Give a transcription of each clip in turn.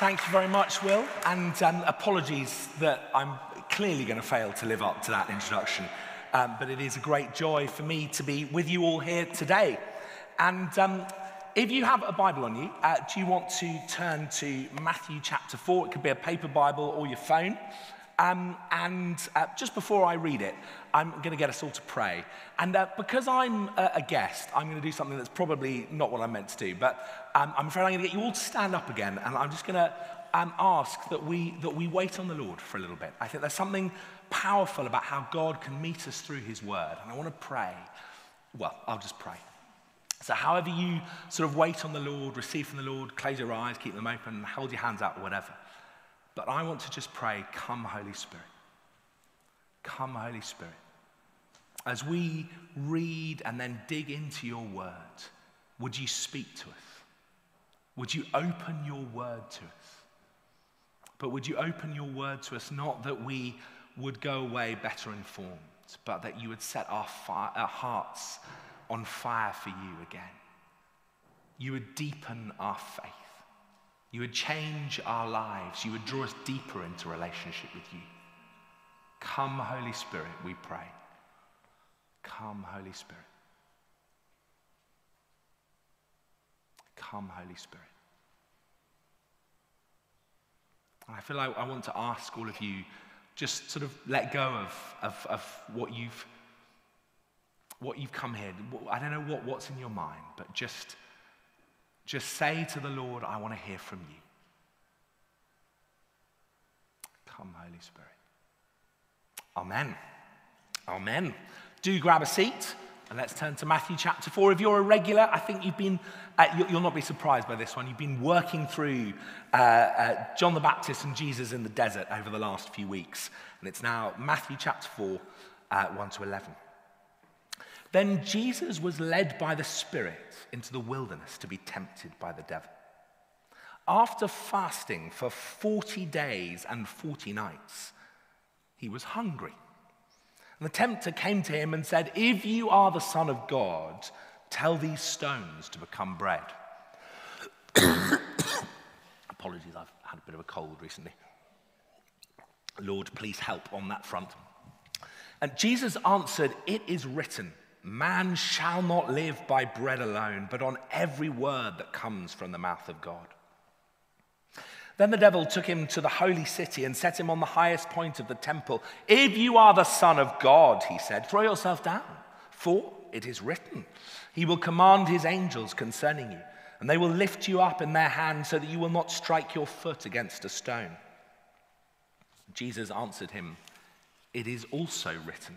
Thank you very much, Will. And um, apologies that I'm clearly going to fail to live up to that introduction. Um, but it is a great joy for me to be with you all here today. And um, if you have a Bible on you, uh, do you want to turn to Matthew chapter 4? It could be a paper Bible or your phone. Um, and uh, just before I read it, I'm going to get us all to pray. And uh, because I'm a, a, guest, I'm going to do something that's probably not what I'm meant to do. But um, I'm afraid I'm going to get you all to stand up again. And I'm just going to um, ask that we, that we wait on the Lord for a little bit. I think there's something powerful about how God can meet us through his word. And I want to pray. Well, I'll just pray. So, however you sort of wait on the Lord, receive from the Lord, close your eyes, keep them open, hold your hands out, whatever. But I want to just pray, come, Holy Spirit. Come, Holy Spirit. As we read and then dig into your word, would you speak to us? Would you open your word to us? But would you open your word to us not that we would go away better informed, but that you would set our, fire, our hearts on fire for you again? You would deepen our faith. You would change our lives. You would draw us deeper into relationship with you. Come, Holy Spirit, we pray. Come, Holy Spirit. Come, Holy Spirit. And I feel like I want to ask all of you just sort of let go of, of, of what you've what you've come here. I don't know what, what's in your mind, but just just say to the Lord, I want to hear from you. Come, Holy Spirit. Amen. Amen. Do grab a seat and let's turn to Matthew chapter 4. If you're a regular, I think you've been, uh, you'll not be surprised by this one. You've been working through uh, uh, John the Baptist and Jesus in the desert over the last few weeks. And it's now Matthew chapter 4, uh, 1 to 11. Then Jesus was led by the Spirit into the wilderness to be tempted by the devil. After fasting for 40 days and 40 nights, he was hungry. And the tempter came to him and said, If you are the Son of God, tell these stones to become bread. Apologies, I've had a bit of a cold recently. Lord, please help on that front. And Jesus answered, It is written. Man shall not live by bread alone, but on every word that comes from the mouth of God. Then the devil took him to the holy city and set him on the highest point of the temple. If you are the Son of God, he said, throw yourself down, for it is written, He will command His angels concerning you, and they will lift you up in their hands so that you will not strike your foot against a stone. Jesus answered him, It is also written,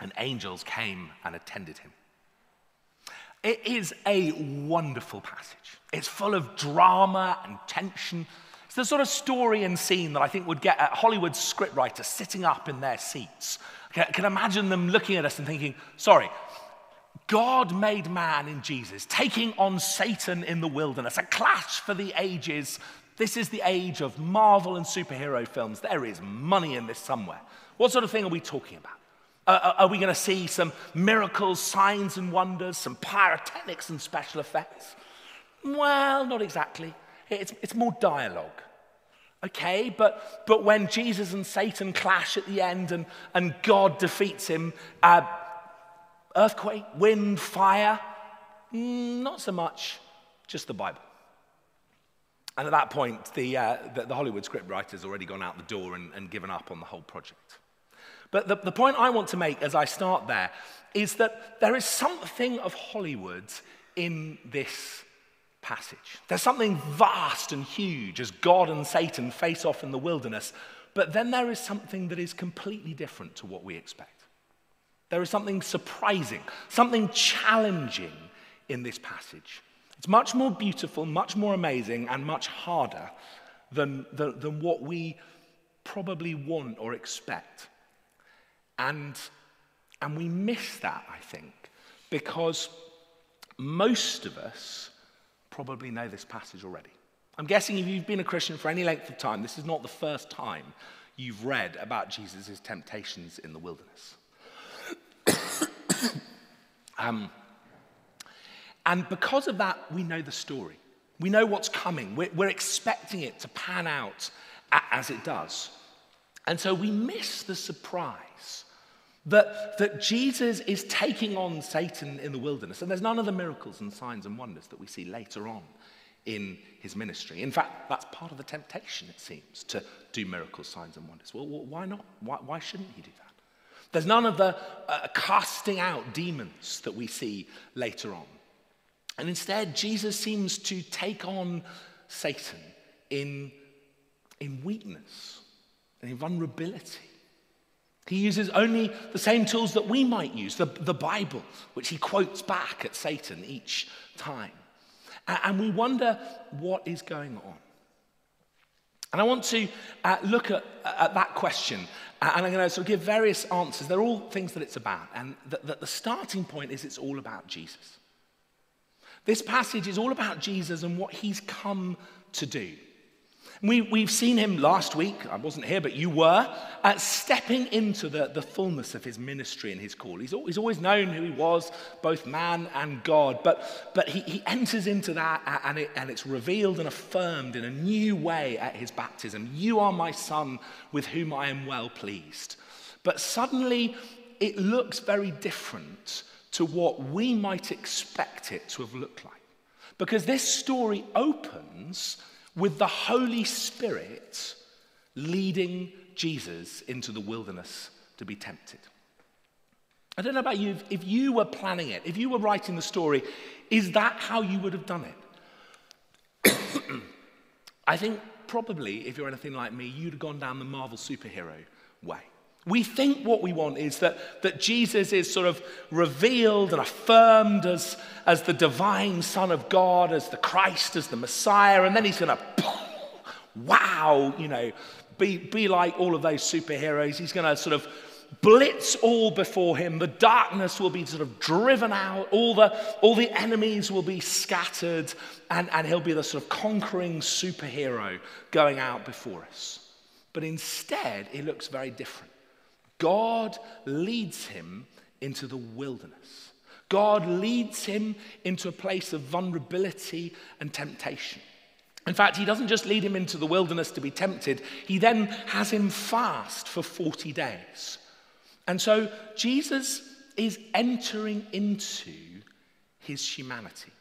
and angels came and attended him. It is a wonderful passage. It's full of drama and tension. It's the sort of story and scene that I think would get a Hollywood scriptwriter sitting up in their seats. I can imagine them looking at us and thinking, sorry, God made man in Jesus, taking on Satan in the wilderness, a clash for the ages. This is the age of Marvel and superhero films. There is money in this somewhere. What sort of thing are we talking about? Uh, are we going to see some miracles, signs, and wonders, some pyrotechnics and special effects? Well, not exactly. It's, it's more dialogue. Okay, but, but when Jesus and Satan clash at the end and, and God defeats him, uh, earthquake, wind, fire, mm, not so much, just the Bible. And at that point, the, uh, the, the Hollywood scriptwriter's already gone out the door and, and given up on the whole project. But the, the point I want to make as I start there is that there is something of Hollywood in this passage. There's something vast and huge as God and Satan face off in the wilderness, but then there is something that is completely different to what we expect. There is something surprising, something challenging in this passage. It's much more beautiful, much more amazing, and much harder than, than, than what we probably want or expect. And, and we miss that, I think, because most of us probably know this passage already. I'm guessing if you've been a Christian for any length of time, this is not the first time you've read about Jesus' temptations in the wilderness. um, and because of that, we know the story. We know what's coming. We're, we're expecting it to pan out as it does. And so we miss the surprise that, that Jesus is taking on Satan in the wilderness. And there's none of the miracles and signs and wonders that we see later on in his ministry. In fact, that's part of the temptation, it seems, to do miracles, signs, and wonders. Well, why not? Why, why shouldn't he do that? There's none of the uh, casting out demons that we see later on. And instead, Jesus seems to take on Satan in, in weakness and in vulnerability. He uses only the same tools that we might use, the, the Bible, which he quotes back at Satan each time. And, and we wonder what is going on. And I want to uh, look at, at, that question, uh, and I'm going to sort of give various answers. They're all things that it's about. And the, the, the starting point is it's all about Jesus. This passage is all about Jesus and what he's come to do. We, we've seen him last week, I wasn't here, but you were, uh, stepping into the, the fullness of his ministry and his call. He's, he's always known who he was, both man and God, but, but he, he enters into that and, it, and it's revealed and affirmed in a new way at his baptism. You are my son with whom I am well pleased. But suddenly it looks very different to what we might expect it to have looked like. Because this story opens with the Holy Spirit leading Jesus into the wilderness to be tempted. I don't know about you, if you were planning it, if you were writing the story, is that how you would have done it? I think probably, if you're anything like me, you'd have gone down the Marvel superhero way. We think what we want is that, that Jesus is sort of revealed and affirmed as, as the divine Son of God, as the Christ, as the Messiah, and then he's going to, wow, you know, be, be like all of those superheroes. He's going to sort of blitz all before him. The darkness will be sort of driven out, all the, all the enemies will be scattered, and, and he'll be the sort of conquering superhero going out before us. But instead, it looks very different. God leads him into the wilderness. God leads him into a place of vulnerability and temptation. In fact, he doesn't just lead him into the wilderness to be tempted, he then has him fast for 40 days. And so Jesus is entering into his humanity.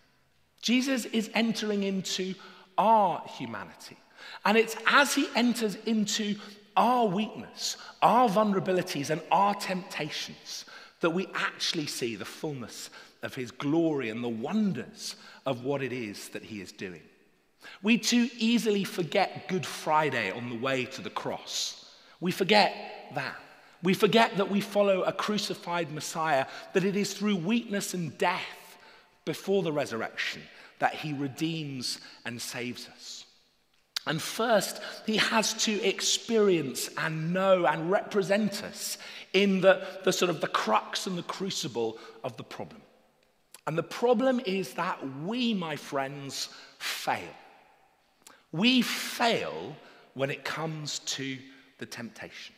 Jesus is entering into our humanity. And it's as he enters into our weakness, our vulnerabilities, and our temptations that we actually see the fullness of his glory and the wonders of what it is that he is doing. We too easily forget Good Friday on the way to the cross. We forget that. We forget that we follow a crucified Messiah, that it is through weakness and death before the resurrection that he redeems and saves us. And first, he has to experience and know and represent us in the, the sort of the crux and the crucible of the problem. And the problem is that we, my friends, fail. We fail when it comes to the temptation.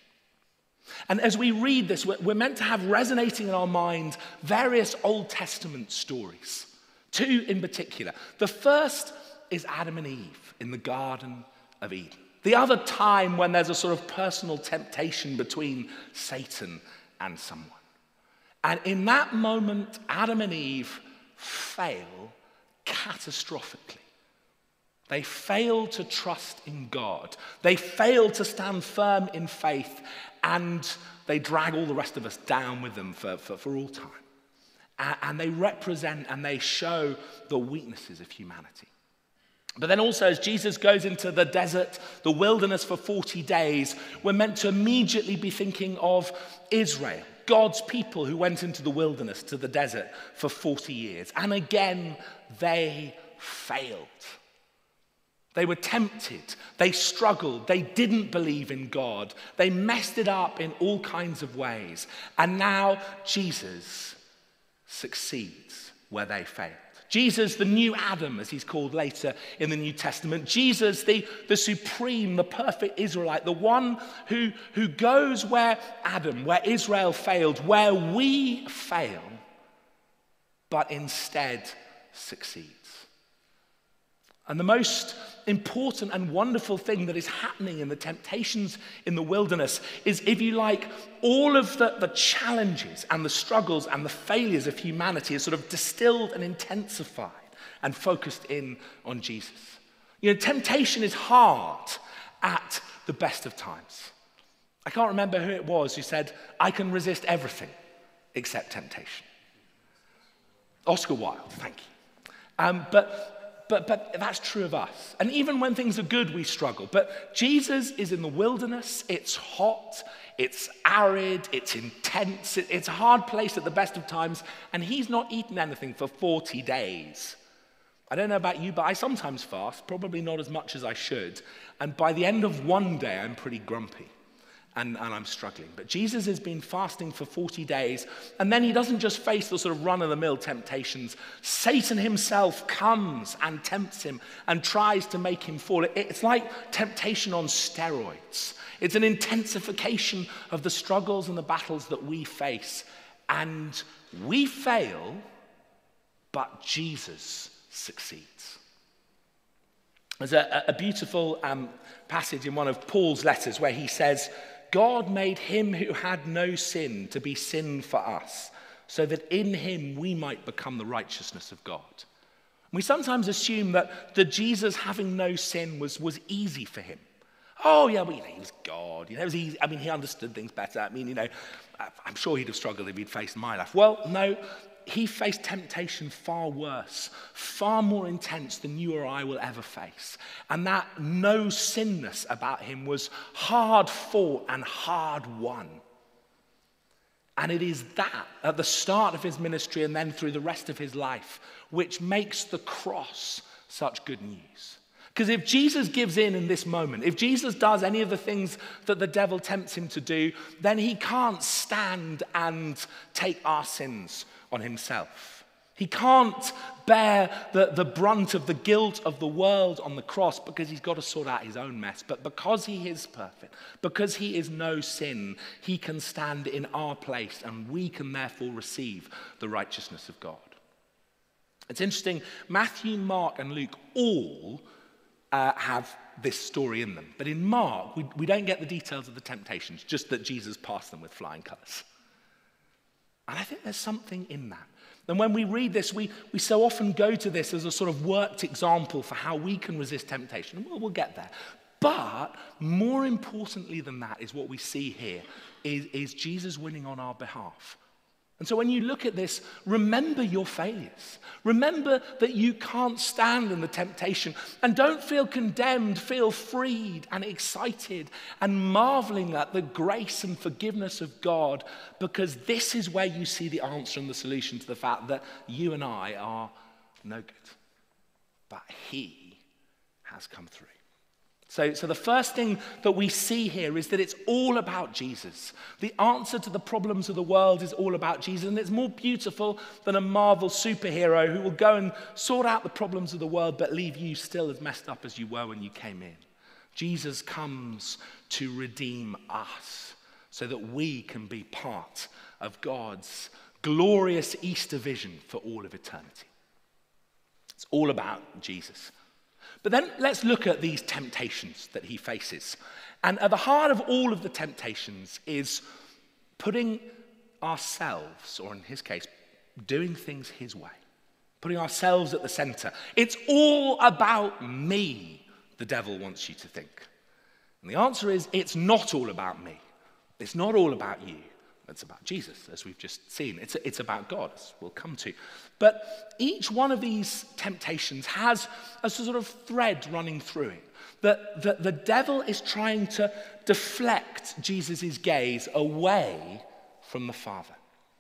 And as we read this, we're meant to have resonating in our mind various Old Testament stories, two in particular. The first is Adam and Eve in the Garden of Eden. The other time when there's a sort of personal temptation between Satan and someone. And in that moment, Adam and Eve fail catastrophically. They fail to trust in God. They fail to stand firm in faith, and they drag all the rest of us down with them for, for, for all time. And, and they represent and they show the weaknesses of humanity. But then also, as Jesus goes into the desert, the wilderness for 40 days, we're meant to immediately be thinking of Israel, God's people who went into the wilderness, to the desert for 40 years. And again, they failed. They were tempted. They struggled. They didn't believe in God. They messed it up in all kinds of ways. And now Jesus succeeds where they failed. Jesus, the new Adam, as he's called later in the New Testament. Jesus, the, the supreme, the perfect Israelite, the one who, who goes where Adam, where Israel failed, where we fail, but instead succeeds. And the most important and wonderful thing that is happening in the temptations in the wilderness is, if you like, all of the, the challenges and the struggles and the failures of humanity is sort of distilled and intensified and focused in on Jesus. You know, temptation is hard at the best of times. I can't remember who it was who said, I can resist everything except temptation. Oscar Wilde, thank you. Um, but but, but that's true of us. And even when things are good, we struggle. But Jesus is in the wilderness. It's hot, it's arid, it's intense, it's a hard place at the best of times. And he's not eaten anything for 40 days. I don't know about you, but I sometimes fast, probably not as much as I should. And by the end of one day, I'm pretty grumpy and, and I'm struggling. But Jesus has been fasting for 40 days, and then he doesn't just face the sort of run of the mill temptations. Satan himself comes and tempts him and tries to make him fall. It's like temptation on steroids, it's an intensification of the struggles and the battles that we face. And we fail, but Jesus succeeds. There's a, a beautiful um, passage in one of Paul's letters where he says, God made him who had no sin to be sin for us, so that in him we might become the righteousness of God. We sometimes assume that the Jesus having no sin was, was easy for him. Oh, yeah, well, you know, he was God. You know, it was easy. I mean, he understood things better. I mean, you know, I'm sure he'd have struggled if he'd faced my life. Well, no, he faced temptation far worse, far more intense than you or I will ever face. And that no sinness about him was hard fought and hard won. And it is that at the start of his ministry and then through the rest of his life which makes the cross such good news. Because if Jesus gives in in this moment, if Jesus does any of the things that the devil tempts him to do, then he can't stand and take our sins on himself. He can't bear the, the brunt of the guilt of the world on the cross because he's got to sort out his own mess. But because he is perfect, because he is no sin, he can stand in our place and we can therefore receive the righteousness of God. It's interesting, Matthew, Mark, and Luke all uh, have this story in them. But in Mark, we, we don't get the details of the temptations, just that Jesus passed them with flying colors. And I think there's something in that. And when we read this, we, we so often go to this as a sort of worked example for how we can resist temptation. Well, we'll get there. But more importantly than that is what we see here is, is Jesus winning on our behalf. And so when you look at this, remember your failures. Remember that you can't stand in the temptation. And don't feel condemned, feel freed and excited and marveling at the grace and forgiveness of God, because this is where you see the answer and the solution to the fact that you and I are no good. But He has come through. So, so the first thing that we see here is that it's all about Jesus. The answer to the problems of the world is all about Jesus, and it's more beautiful than a Marvel superhero who will go and sort out the problems of the world but leave you still as messed up as you were when you came in. Jesus comes to redeem us so that we can be part of God's glorious Easter vision for all of eternity. It's all about Jesus. But then let's look at these temptations that he faces. And at the heart of all of the temptations is putting ourselves, or in his case, doing things his way, putting ourselves at the center. It's all about me, the devil wants you to think. And the answer is it's not all about me, it's not all about you. It's about Jesus, as we've just seen. It's, it's about God, as we'll come to. But each one of these temptations has a sort of thread running through it. That the, the devil is trying to deflect Jesus' gaze away from the Father.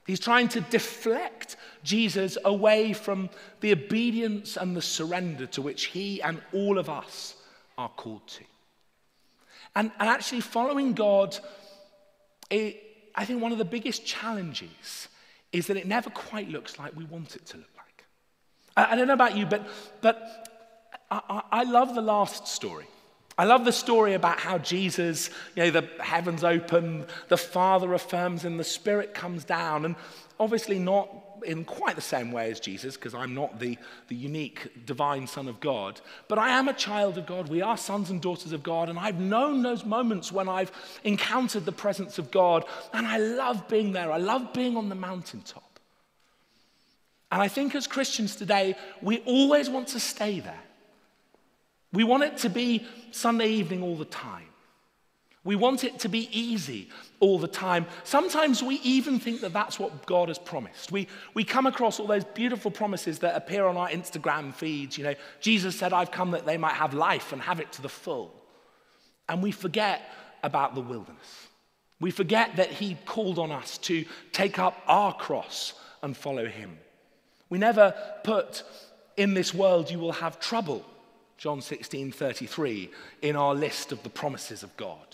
He's trying to deflect Jesus away from the obedience and the surrender to which he and all of us are called to. And, and actually, following God, it, I think one of the biggest challenges is that it never quite looks like we want it to look like. I, I don't know about you, but, but I, I love the last story. I love the story about how Jesus, you know, the heavens open, the Father affirms, and the Spirit comes down. And obviously, not in quite the same way as Jesus, because I'm not the, the unique divine Son of God, but I am a child of God. We are sons and daughters of God, and I've known those moments when I've encountered the presence of God, and I love being there. I love being on the mountaintop. And I think as Christians today, we always want to stay there. We want it to be Sunday evening all the time. We want it to be easy all the time. Sometimes we even think that that's what God has promised. We, we come across all those beautiful promises that appear on our Instagram feeds. You know, Jesus said, I've come that they might have life and have it to the full. And we forget about the wilderness. We forget that He called on us to take up our cross and follow Him. We never put, in this world you will have trouble, John 16 33, in our list of the promises of God.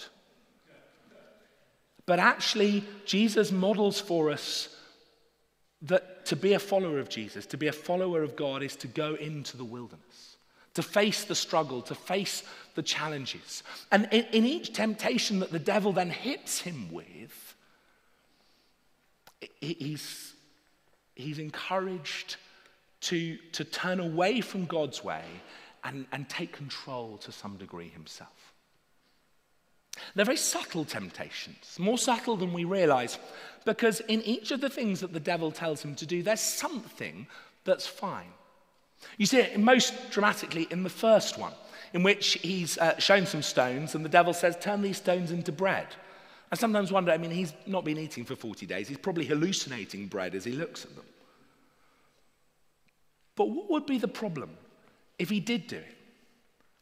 But actually, Jesus models for us that to be a follower of Jesus, to be a follower of God, is to go into the wilderness, to face the struggle, to face the challenges. And in, in each temptation that the devil then hits him with, he's, he's encouraged to, to turn away from God's way and, and take control to some degree himself. They're very subtle temptations, more subtle than we realize, because in each of the things that the devil tells him to do, there's something that's fine. You see it most dramatically in the first one, in which he's uh, shown some stones, and the devil says, Turn these stones into bread. I sometimes wonder, I mean, he's not been eating for 40 days, he's probably hallucinating bread as he looks at them. But what would be the problem if he did do it?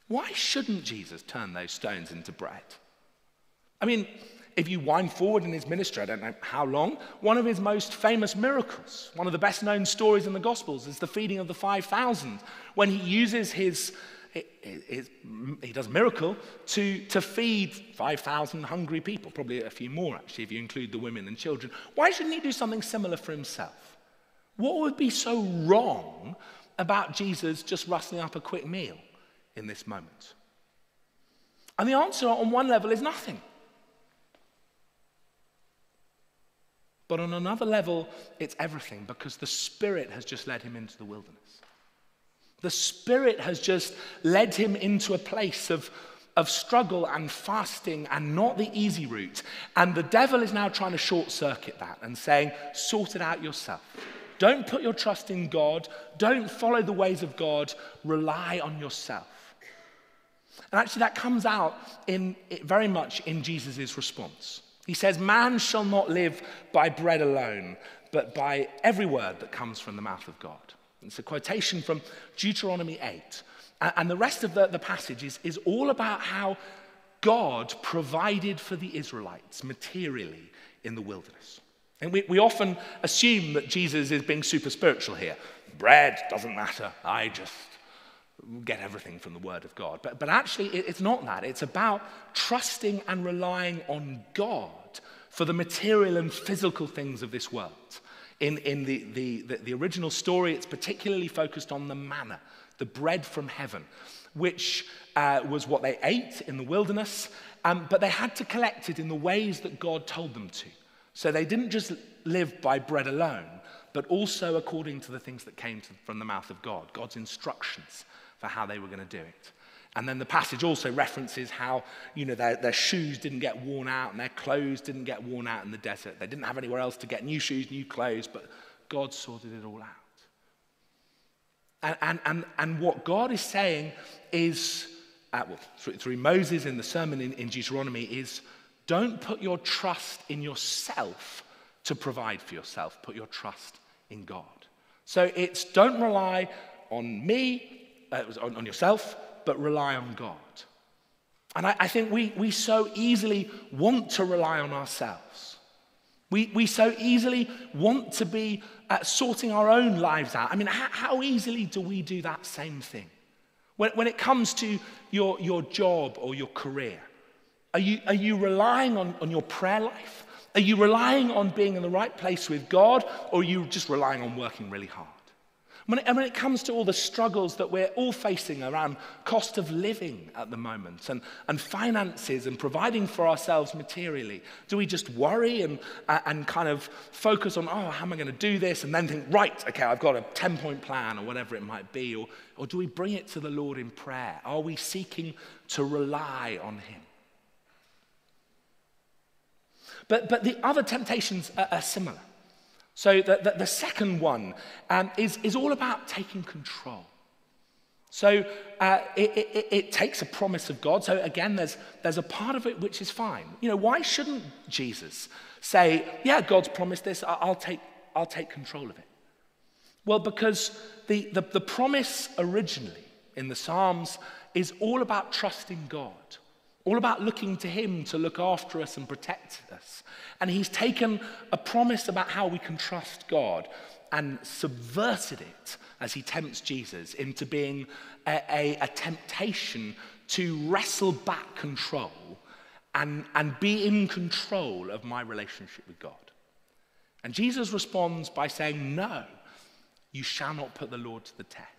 Why shouldn't Jesus turn those stones into bread? I mean, if you wind forward in his ministry, I don't know how long, one of his most famous miracles, one of the best known stories in the Gospels, is the feeding of the 5,000, when he uses his, his, he does miracle to, to feed 5,000 hungry people, probably a few more actually, if you include the women and children. Why shouldn't he do something similar for himself? What would be so wrong about Jesus just rustling up a quick meal in this moment? And the answer on one level is nothing. But on another level, it's everything because the Spirit has just led him into the wilderness. The Spirit has just led him into a place of, of struggle and fasting and not the easy route. And the devil is now trying to short circuit that and saying, sort it out yourself. Don't put your trust in God. Don't follow the ways of God. Rely on yourself. And actually, that comes out in, very much in Jesus' response. He says, Man shall not live by bread alone, but by every word that comes from the mouth of God. It's a quotation from Deuteronomy 8. And the rest of the, the passage is, is all about how God provided for the Israelites materially in the wilderness. And we, we often assume that Jesus is being super spiritual here. Bread doesn't matter. I just get everything from the Word of God. But, but actually, it, it's not that. It's about trusting and relying on God for the material and physical things of this world. In, in the, the, the, the original story, it's particularly focused on the manna, the bread from heaven, which uh, was what they ate in the wilderness, um, but they had to collect it in the ways that God told them to. So they didn't just live by bread alone, but also according to the things that came to, from the mouth of God, God's instructions for how they were going to do it. And then the passage also references how, you know, their, their shoes didn't get worn out and their clothes didn't get worn out in the desert. They didn't have anywhere else to get new shoes, new clothes, but God sorted it all out. And, and, and, and what God is saying is, uh, well, through, through, Moses in the sermon in, in Deuteronomy, is don't put your trust in yourself to provide for yourself. Put your trust in God. So it's don't rely on me, uh, on, on yourself, but rely on God. And I, I, think we, we so easily want to rely on ourselves. We, we so easily want to be uh, sorting our own lives out. I mean, how, how easily do we do that same thing? When, when it comes to your, your job or your career, are you, are you relying on, on your prayer life? Are you relying on being in the right place with God, or are you just relying on working really hard? When it, when it comes to all the struggles that we're all facing around cost of living at the moment and, and finances and providing for ourselves materially, do we just worry and, uh, and kind of focus on, oh, how am I going to do this? And then think, right, okay, I've got a 10 point plan or whatever it might be. Or, or do we bring it to the Lord in prayer? Are we seeking to rely on Him? But, but the other temptations are, are similar. So the, the, the second one um, is, is all about taking control. So uh, it, it, it, takes a promise of God. So again, there's, there's a part of it which is fine. You know, why shouldn't Jesus say, yeah, God's promised this, I'll take, I'll take control of it? Well, because the, the, the promise originally in the Psalms is all about trusting God, all about looking to Him to look after us and protect us. And he's taken a promise about how we can trust God and subverted it as he tempts Jesus into being a, a, a temptation to wrestle back control and, and be in control of my relationship with God. And Jesus responds by saying, No, you shall not put the Lord to the test.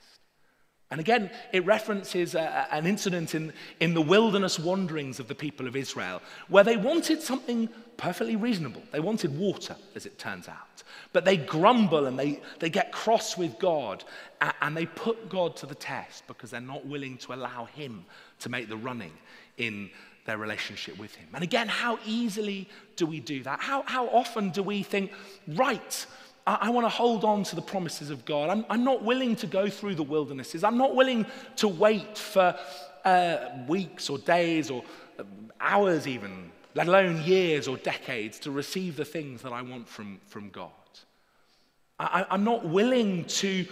And again, it references a, an incident in, in the wilderness wanderings of the people of Israel where they wanted something perfectly reasonable. They wanted water, as it turns out. But they grumble and they, they get cross with God and, they put God to the test because they're not willing to allow Him to make the running in their relationship with Him. And again, how easily do we do that? How, how often do we think, right, I, I want to hold on to the promises of God. I'm, I'm, not willing to go through the wildernesses. I'm not willing to wait for uh, weeks or days or uh, hours, even, let alone years or decades, to receive the things that I want from, from God. I, I'm not willing to,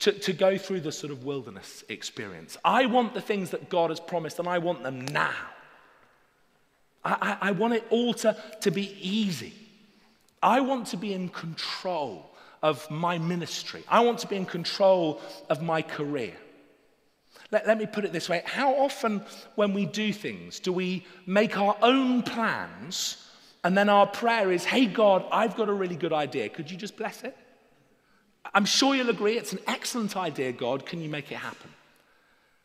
to, to go through the sort of wilderness experience. I want the things that God has promised, and I want them now. I, I, I want it all to, to be easy. I want to be in control of my ministry. I want to be in control of my career. Let, let, me put it this way How often, when we do things, do we make our own plans and then our prayer is, Hey, God, I've got a really good idea. Could you just bless it? I'm sure you'll agree it's an excellent idea, God. Can you make it happen?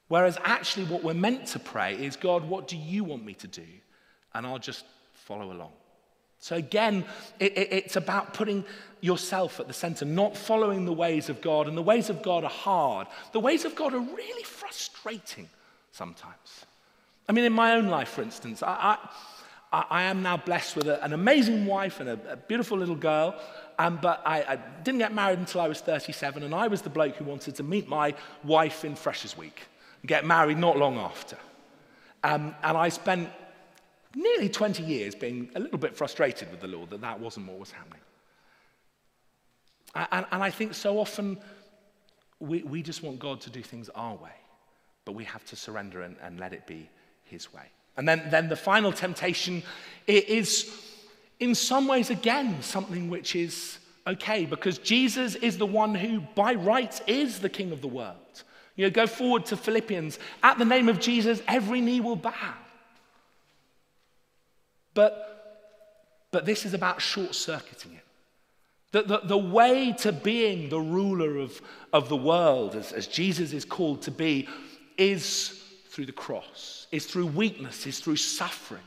Whereas actually, what we're meant to pray is, God, what do you want me to do? And I'll just follow along. So, again, it, it, it's about putting yourself at the center, not following the ways of God. And the ways of God are hard. The ways of God are really frustrating sometimes. I mean, in my own life, for instance, I, I, I am now blessed with a, an amazing wife and a, a beautiful little girl. Um, but I, I, didn't get married until I was 37, and I was the bloke who wanted to meet my wife in Freshers Week and get married not long after. Um, and I spent nearly 20 years being a little bit frustrated with the Lord that that wasn't what was happening. And, and I think so often we, we just want God to do things our way, but we have to surrender and, and let it be His way. And then, then the final temptation is, in some ways, again, something which is okay, because Jesus is the one who, by rights, is the King of the world. You know, go forward to Philippians. At the name of Jesus, every knee will bow. But, but this is about short circuiting it. The, the, the, way to being the ruler of, of the world, as, as Jesus is called to be, is through the cross, is through weakness, is through suffering,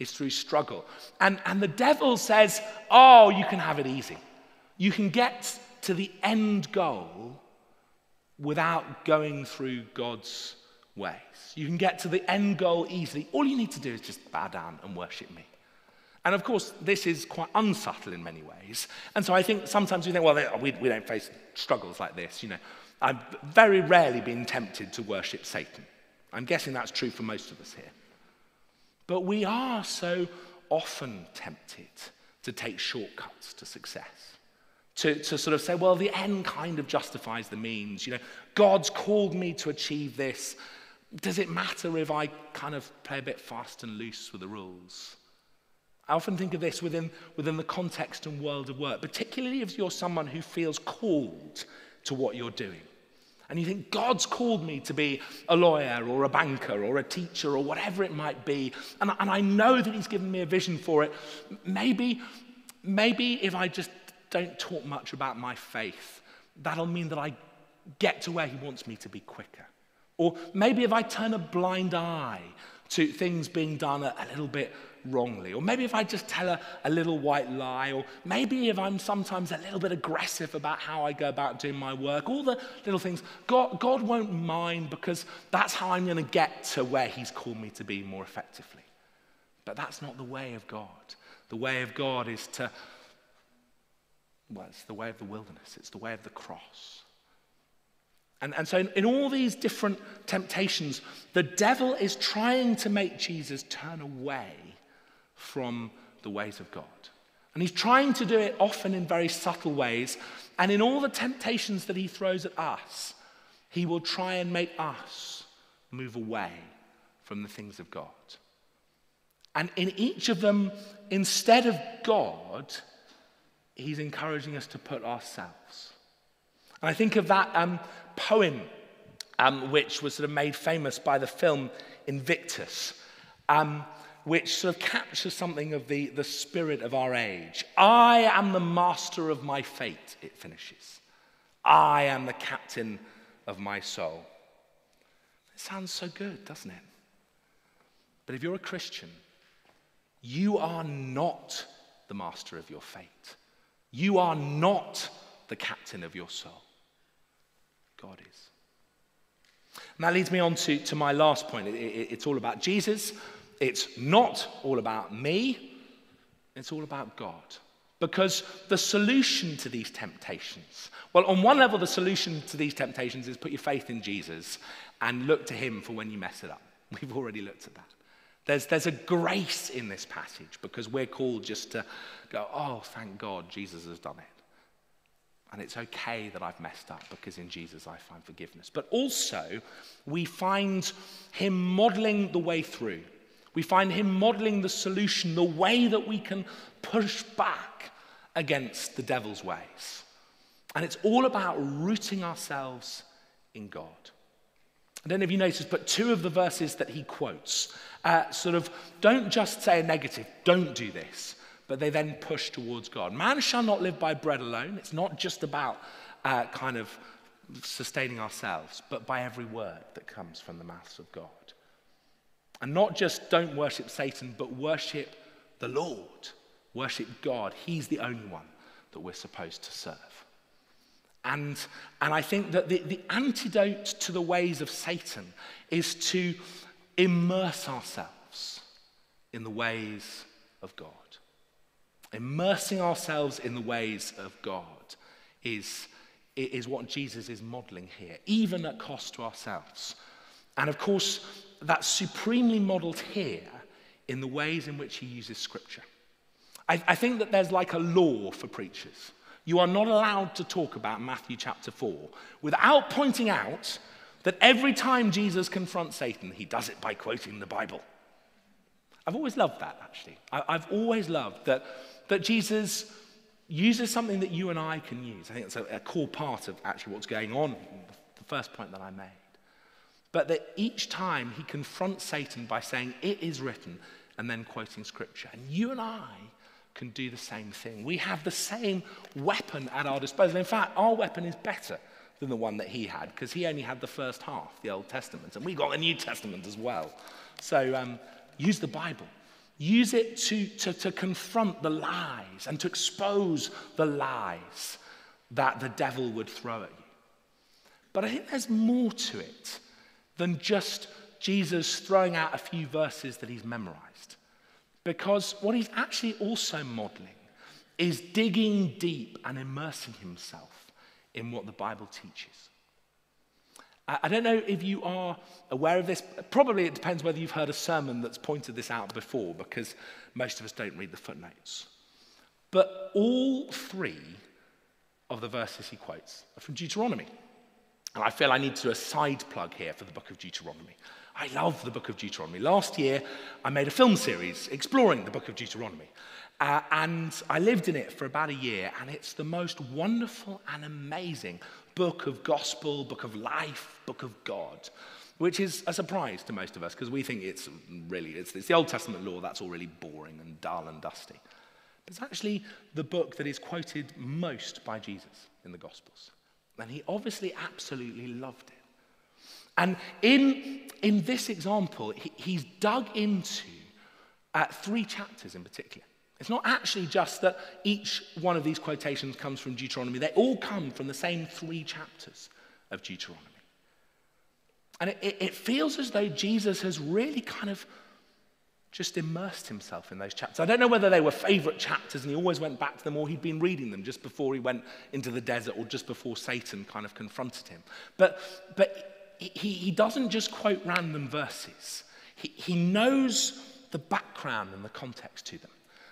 is through struggle. And, and the devil says, Oh, you can have it easy. You can get to the end goal without going through God's ways. You can get to the end goal easily. All you need to do is just bow down and worship me. And of course, this is quite unsubtle in many ways. And so I think sometimes we think, well, we, we don't face struggles like this. You know, I've very rarely been tempted to worship Satan. I'm guessing that's true for most of us here. But we are so often tempted to take shortcuts to success. To, to sort of say, well, the end kind of justifies the means. You know, God's called me to achieve this. Does it matter if I kind of play a bit fast and loose with the rules? I often think of this within, within the context and world of work, particularly if you're someone who feels called to what you're doing. And you think, God's called me to be a lawyer or a banker or a teacher or whatever it might be. And, and I know that He's given me a vision for it. Maybe, maybe if I just don't talk much about my faith, that'll mean that I get to where He wants me to be quicker. Or maybe if I turn a blind eye to things being done a, a little bit wrongly. Or maybe if I just tell a, a little white lie, or maybe if I'm sometimes a little bit aggressive about how I go about doing my work, all the little things, God, God won't mind because that's how I'm going to get to where He's called me to be more effectively. But that's not the way of God. The way of God is to, well, it's the way of the wilderness, it's the way of the cross. And, and so, in, in all these different temptations, the devil is trying to make Jesus turn away from the ways of God. And he's trying to do it often in very subtle ways. And in all the temptations that he throws at us, he will try and make us move away from the things of God. And in each of them, instead of God, he's encouraging us to put ourselves. And I think of that um, poem, um, which was sort of made famous by the film Invictus. Um, which sort of captures something of the, the spirit of our age. I am the master of my fate, it finishes. I am the captain of my soul. It sounds so good, doesn't it? But if you're a Christian, you are not the master of your fate. You are not the captain of your soul. God is. And that leads me on to, to my last point. It, it, it's all about Jesus. It's not all about me, it's all about God. Because the solution to these temptations, well, on one level, the solution to these temptations is put your faith in Jesus and look to Him for when you mess it up. We've already looked at that. There's, there's a grace in this passage because we're called just to go, oh, thank God Jesus has done it. And it's okay that I've messed up because in Jesus I find forgiveness. But also, we find Him modeling the way through. We find him modeling the solution, the way that we can push back against the devil's ways. And it's all about rooting ourselves in God. I don't know if you noticed, but two of the verses that he quotes uh, sort of don't just say a negative, don't do this, but they then push towards God. Man shall not live by bread alone. It's not just about uh, kind of sustaining ourselves, but by every word that comes from the mouths of God. And not just don't worship Satan, but worship the Lord. Worship God. He's the only one that we're supposed to serve. And, and I think that the, the antidote to the ways of Satan is to immerse ourselves in the ways of God. Immersing ourselves in the ways of God is, is what Jesus is modeling here, even at cost to ourselves. And of course, that's supremely modeled here in the ways in which he uses scripture. I, I, think that there's like a law for preachers. You are not allowed to talk about Matthew chapter 4 without pointing out that every time Jesus confronts Satan, he does it by quoting the Bible. I've always loved that, actually. I, I've always loved that, that Jesus uses something that you and I can use. I think it's a, a core part of actually what's going on, the first point that I made. But that each time he confronts Satan by saying, It is written, and then quoting scripture. And you and I can do the same thing. We have the same weapon at our disposal. In fact, our weapon is better than the one that he had because he only had the first half, the Old Testament, and we got the New Testament as well. So um, use the Bible. Use it to, to, to confront the lies and to expose the lies that the devil would throw at you. But I think there's more to it than just Jesus throwing out a few verses that he's memorized. Because what he's actually also modeling is digging deep and immersing himself in what the Bible teaches. I don't know if you are aware of this. Probably it depends whether you've heard a sermon that's pointed this out before, because most of us don't read the footnotes. But all three of the verses he quotes are from Deuteronomy. And I feel I need to do a side plug here for the book of Deuteronomy. I love the book of Deuteronomy. Last year, I made a film series exploring the book of Deuteronomy. Uh, and I lived in it for about a year, and it's the most wonderful and amazing book of gospel, book of life, book of God, which is a surprise to most of us because we think it's really, it's, it's the Old Testament law, that's all really boring and dull and dusty. But it's actually the book that is quoted most by Jesus in the Gospels. And he obviously absolutely loved it. And in, in this example, he, he's dug into uh, three chapters in particular. It's not actually just that each one of these quotations comes from Deuteronomy, they all come from the same three chapters of Deuteronomy. And it, it, it feels as though Jesus has really kind of just immersed himself in those chapters. I don't know whether they were favorite chapters and he always went back to them or he'd been reading them just before he went into the desert or just before Satan kind of confronted him. But, but he, he doesn't just quote random verses, he, he knows the background and the context to them.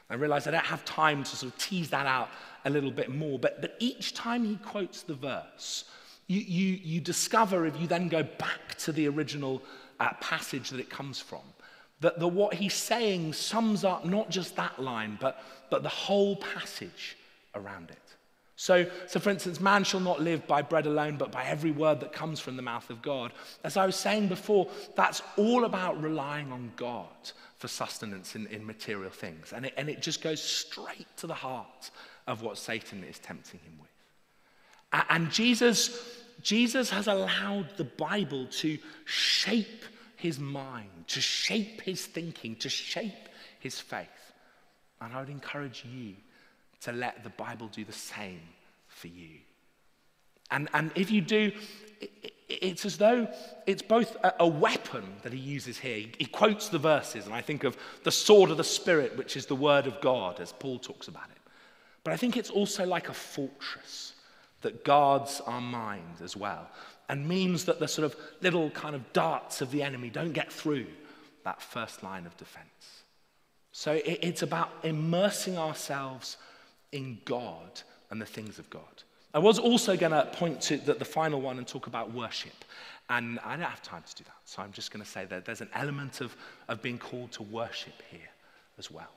I realize I don't have time to sort of tease that out a little bit more, but, but each time he quotes the verse, you, you, you discover if you then go back to the original uh, passage that it comes from, that the, what he's saying sums up not just that line, but, but the whole passage around it. So, so, for instance, man shall not live by bread alone, but by every word that comes from the mouth of God. As I was saying before, that's all about relying on God for sustenance in, in material things. And it, and it just goes straight to the heart of what Satan is tempting him with. And Jesus, Jesus has allowed the Bible to shape his mind, to shape his thinking, to shape his faith. And I would encourage you to let the Bible do the same for you. And, and if you do, it, it's as though it's both a, a, weapon that he uses here. He, he quotes the verses, and I think of the sword of the Spirit, which is the word of God, as Paul talks about it. But I think it's also like a fortress that guards our mind as well and means that the sort of little kind of darts of the enemy don't get through that first line of defense. So it's about immersing ourselves in God and the things of God. I was also going to point to the, the final one and talk about worship. And I don't have time to do that. So I'm just going to say that there's an element of, of being called to worship here as well.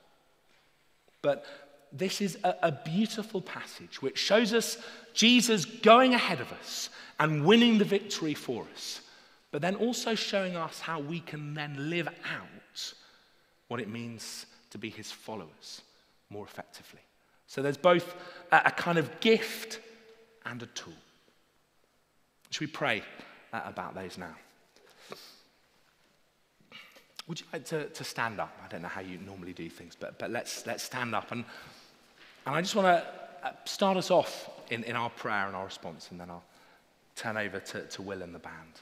But this is a, a beautiful passage which shows us Jesus going ahead of us and winning the victory for us, but then also showing us how we can then live out what it means to be his followers more effectively. So there's both a, a kind of gift and a tool. Should we pray uh, about those now? Would you like to, to stand up? I don't know how you normally do things, but, but let's, let's stand up. And, and I just want to uh, start us off in, in our prayer and our response, and then I'll turn over to, to Will and the band.